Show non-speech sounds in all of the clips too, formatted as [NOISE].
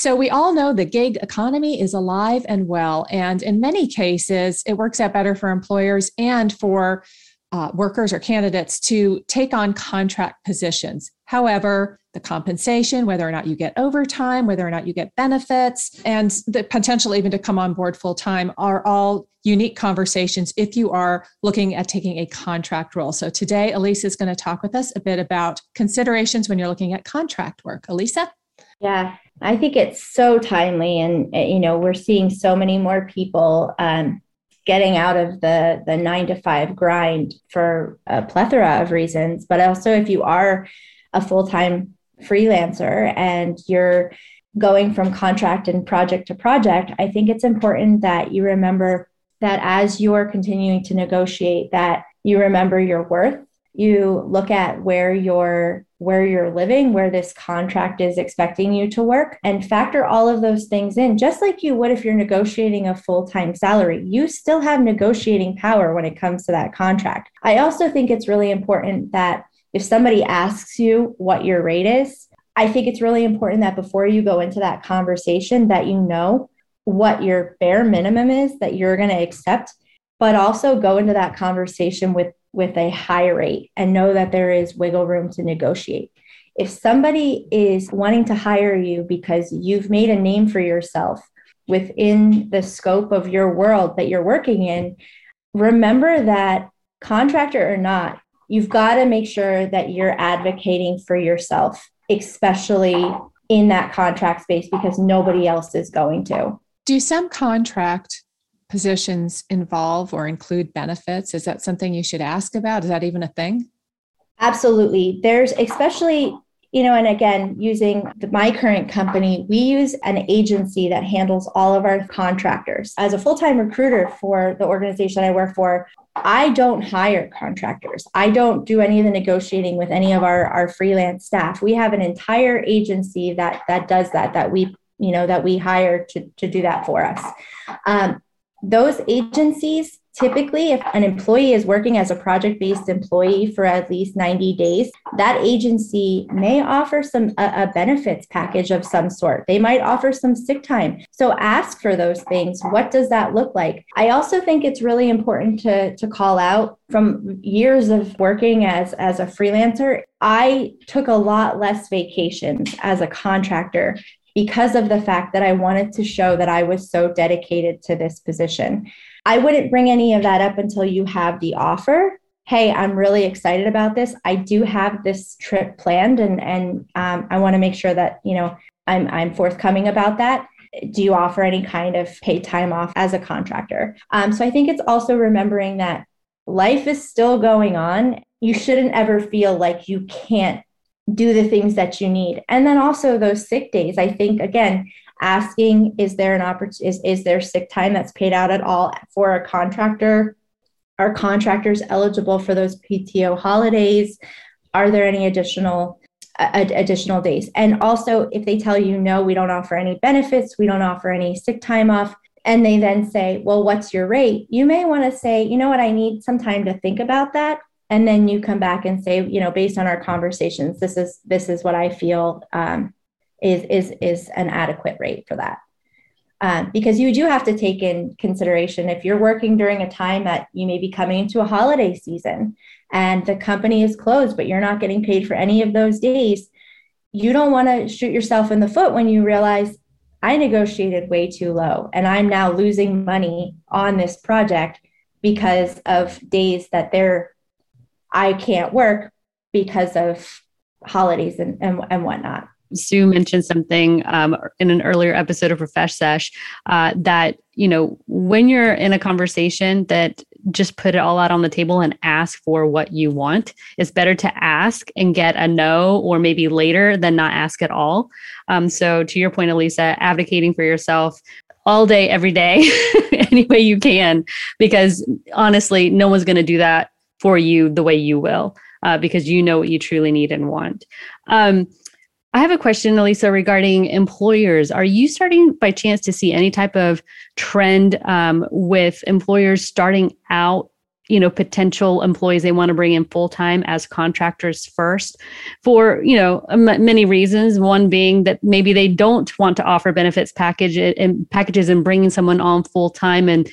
So, we all know the gig economy is alive and well. And in many cases, it works out better for employers and for uh, workers or candidates to take on contract positions. However, the compensation, whether or not you get overtime, whether or not you get benefits, and the potential even to come on board full time are all unique conversations if you are looking at taking a contract role. So today, Elisa is going to talk with us a bit about considerations when you're looking at contract work. Elisa? Yeah, I think it's so timely, and uh, you know we're seeing so many more people um, getting out of the the nine to five grind for a plethora of reasons. But also, if you are a full time freelancer and you're going from contract and project to project, I think it's important that you remember that as you're continuing to negotiate, that you remember your worth. You look at where you're where you're living, where this contract is expecting you to work, and factor all of those things in, just like you would if you're negotiating a full time salary. You still have negotiating power when it comes to that contract. I also think it's really important that if somebody asks you what your rate is, I think it's really important that before you go into that conversation that you know what your bare minimum is that you're going to accept, but also go into that conversation with with a high rate and know that there is wiggle room to negotiate. If somebody is wanting to hire you because you've made a name for yourself within the scope of your world that you're working in, remember that contractor or not, you've got to make sure that you're advocating for yourself, especially in that contract space because nobody else is going to. Do some contract positions involve or include benefits? Is that something you should ask about? Is that even a thing? Absolutely. There's especially, you know, and again, using the, my current company, we use an agency that handles all of our contractors. As a full time recruiter for the organization I work for, I don't hire contractors. I don't do any of the negotiating with any of our, our freelance staff. We have an entire agency that that does that, that we, you know, that we hire to, to do that for us. Um, those agencies typically if an employee is working as a project-based employee for at least 90 days that agency may offer some a, a, benefits package of some sort. They might offer some sick time. So ask for those things. What does that look like? I also think it's really important to to call out from years of working as as a freelancer i took a lot less vacations as a contractor because of the fact that I wanted to show that I was so dedicated to this position. I wouldn't bring any of that up until you have the offer. Hey, I'm really excited about this. I do have this trip planned, and and um, I want to make sure that you know I'm I'm forthcoming about that. Do you offer any kind of paid time off as a contractor? Um, so I think it's also remembering that life is still going on. You shouldn't ever feel like you can't do the things that you need. And then also those sick days. I think again, asking is there an opportunity is, is there sick time that's paid out at all for a contractor? Are contractors eligible for those PTO holidays? Are there any additional additional days? And also if they tell you no, we don't offer any benefits, we don't offer any sick time off, and they then say, well, what's your rate? You may want to say, you know what, I need some time to think about that and then you come back and say you know based on our conversations this is this is what i feel um, is is is an adequate rate for that. Um, because you do have to take in consideration if you're working during a time that you may be coming into a holiday season and the company is closed, but you're not getting paid for any of those days, you don't want to shoot yourself in the foot when you realize I negotiated way too low and I'm now losing money on this project because of days that they're I can't work because of holidays and, and, and whatnot. Sue mentioned something um, in an earlier episode of Profesh Sesh uh, that you know when you're in a conversation that just put it all out on the table and ask for what you want. It's better to ask and get a no or maybe later than not ask at all. Um, so to your point, Elisa, advocating for yourself all day, every day, [LAUGHS] any way you can, because honestly, no one's going to do that for you the way you will, uh, because you know what you truly need and want. Um, I have a question, Elisa, regarding employers. Are you starting by chance to see any type of trend um, with employers starting out, you know, potential employees they want to bring in full time as contractors first for, you know, m- many reasons. One being that maybe they don't want to offer benefits package and packages and bringing someone on full time and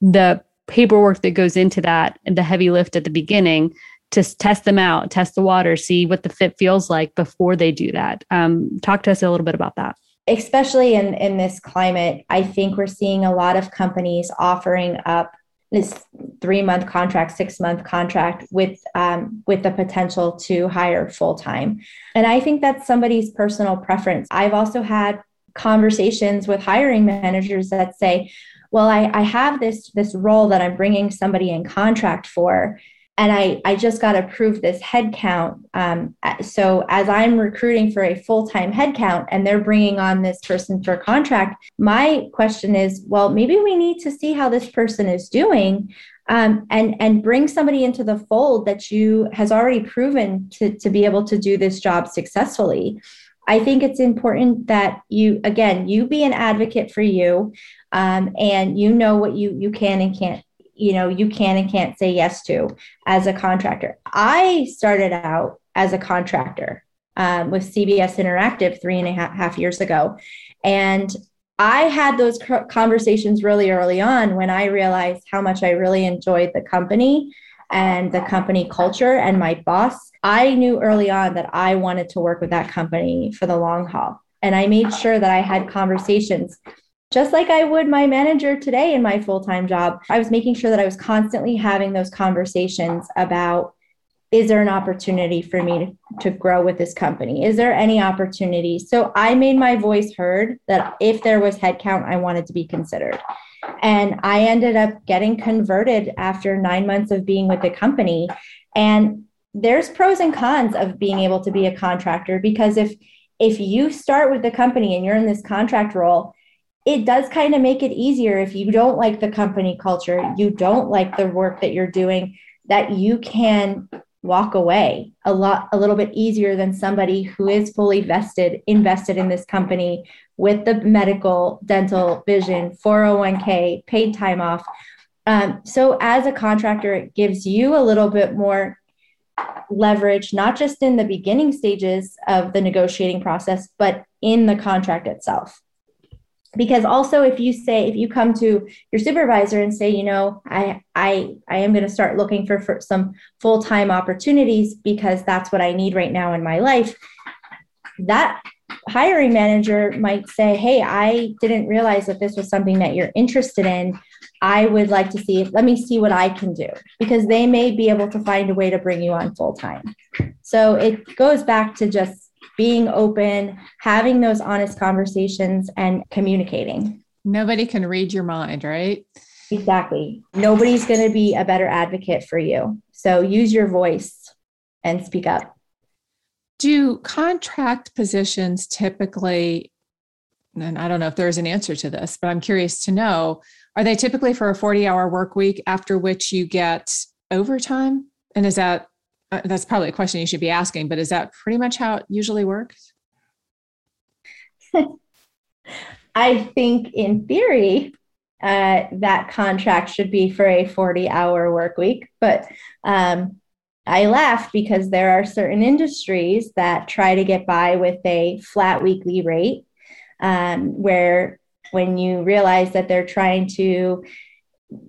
the paperwork that goes into that and the heavy lift at the beginning to test them out, test the water, see what the fit feels like before they do that. Um, talk to us a little bit about that. Especially in, in this climate, I think we're seeing a lot of companies offering up this three month contract, six month contract with um, with the potential to hire full time, and I think that's somebody's personal preference. I've also had conversations with hiring managers that say, "Well, I, I have this this role that I'm bringing somebody in contract for." and I, I just got approved this headcount. Um, so as I'm recruiting for a full-time headcount and they're bringing on this person for contract, my question is, well, maybe we need to see how this person is doing um, and, and bring somebody into the fold that you has already proven to, to be able to do this job successfully. I think it's important that you, again, you be an advocate for you um, and you know what you, you can and can't you know you can and can't say yes to as a contractor. I started out as a contractor um, with cbs interactive three and a half years ago and i had those conversations really early on when i realized how much i really enjoyed the company and the company culture and my boss i knew early on that i wanted to work with that company for the long haul and i made sure that i had conversations just like I would my manager today in my full time job. I was making sure that I was constantly having those conversations about is there an opportunity for me to, to grow with this company? Is there any opportunity? So I made my voice heard that if there was headcount, I wanted to be considered. And I ended up getting converted after nine months of being with the company. And there's pros and cons of being able to be a contractor because if if you start with the company and you're in this contract role, it does kind of make it easier if you don't like the company culture, you don't like the work that you're doing, that you can walk away a lot a little bit easier than somebody who is fully vested invested in this company with the medical dental vision 401k paid time off. Um, so as a contractor it gives you a little bit more leverage not just in the beginning stages of the negotiating process but in the contract itself because also if you say if you come to your supervisor and say you know i i i am going to start looking for, for some full-time opportunities because that's what i need right now in my life that hiring manager might say hey i didn't realize that this was something that you're interested in. I would like to see let me see what i can do. Because they may be able to find a way to bring you on full time so it goes back to just being open, having those honest conversations, and communicating. Nobody can read your mind, right? Exactly. Nobody's going to be a better advocate for you. So use your voice and speak up. Do contract positions typically, and I don't know if there's an answer to this, but I'm curious to know are they typically for a 40 hour work week after which you get overtime? And is that uh, that's probably a question you should be asking, but is that pretty much how it usually works? [LAUGHS] I think in theory, uh, that contract should be for a 40 hour work week. But um, I laugh because there are certain industries that try to get by with a flat weekly rate um, where when you realize that they're trying to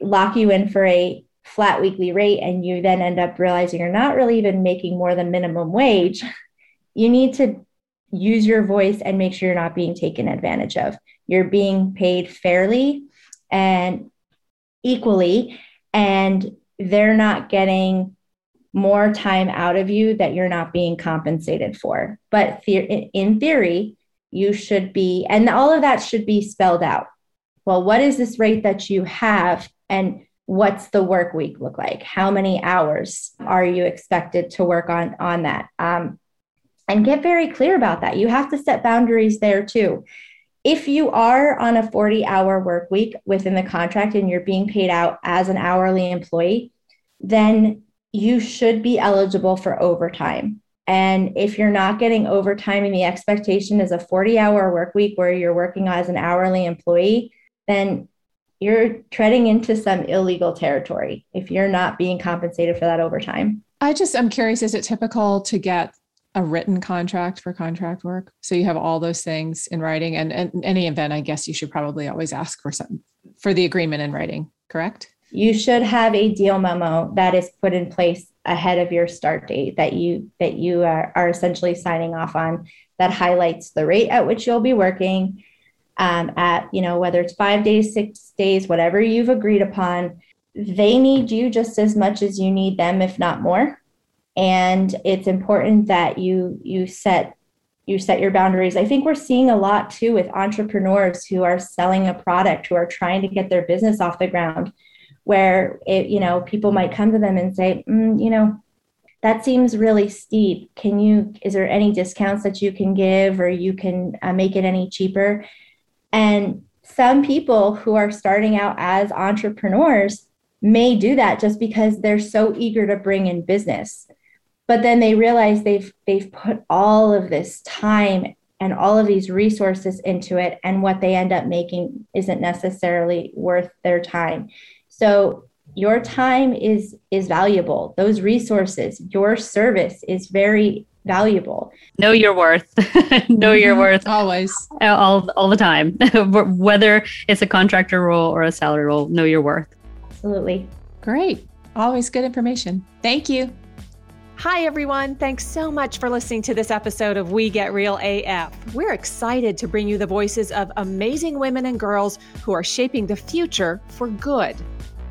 lock you in for a flat weekly rate and you then end up realizing you're not really even making more than minimum wage, you need to use your voice and make sure you're not being taken advantage of. You're being paid fairly and equally, and they're not getting more time out of you that you're not being compensated for. But in theory, you should be, and all of that should be spelled out. Well, what is this rate that you have? And what's the work week look like? How many hours are you expected to work on, on that? Um, and get very clear about that. You have to set boundaries there too. If you are on a 40 hour work week within the contract and you're being paid out as an hourly employee, then you should be eligible for overtime. And if you're not getting overtime and the expectation is a 40 hour work week where you're working as an hourly employee, then you're treading into some illegal territory if you're not being compensated for that overtime. I just, I'm curious, is it typical to get a written contract for contract work? So you have all those things in writing and, and any event, I guess you should probably always ask for some for the agreement in writing, correct? You should have a deal memo that is put in place ahead of your start date that you that you are, are essentially signing off on that highlights the rate at which you'll be working um, at you know whether it's five days six days whatever you've agreed upon they need you just as much as you need them if not more. And it's important that you you set you set your boundaries. I think we're seeing a lot too with entrepreneurs who are selling a product who are trying to get their business off the ground where it, you know people might come to them and say mm, you know that seems really steep. Can you is there any discounts that you can give or you can uh, make it any cheaper and some people who are starting out as entrepreneurs may do that just because they're so eager to bring in business but then they realize they've they've put all of this time and all of these resources into it and what they end up making isn't necessarily worth their time so your time is is valuable. Those resources, your service is very valuable. Know your worth. [LAUGHS] know your mm-hmm. worth. Always. All, all the time. [LAUGHS] Whether it's a contractor role or a salary role, know your worth. Absolutely. Great. Always good information. Thank you. Hi, everyone. Thanks so much for listening to this episode of We Get Real AF. We're excited to bring you the voices of amazing women and girls who are shaping the future for good.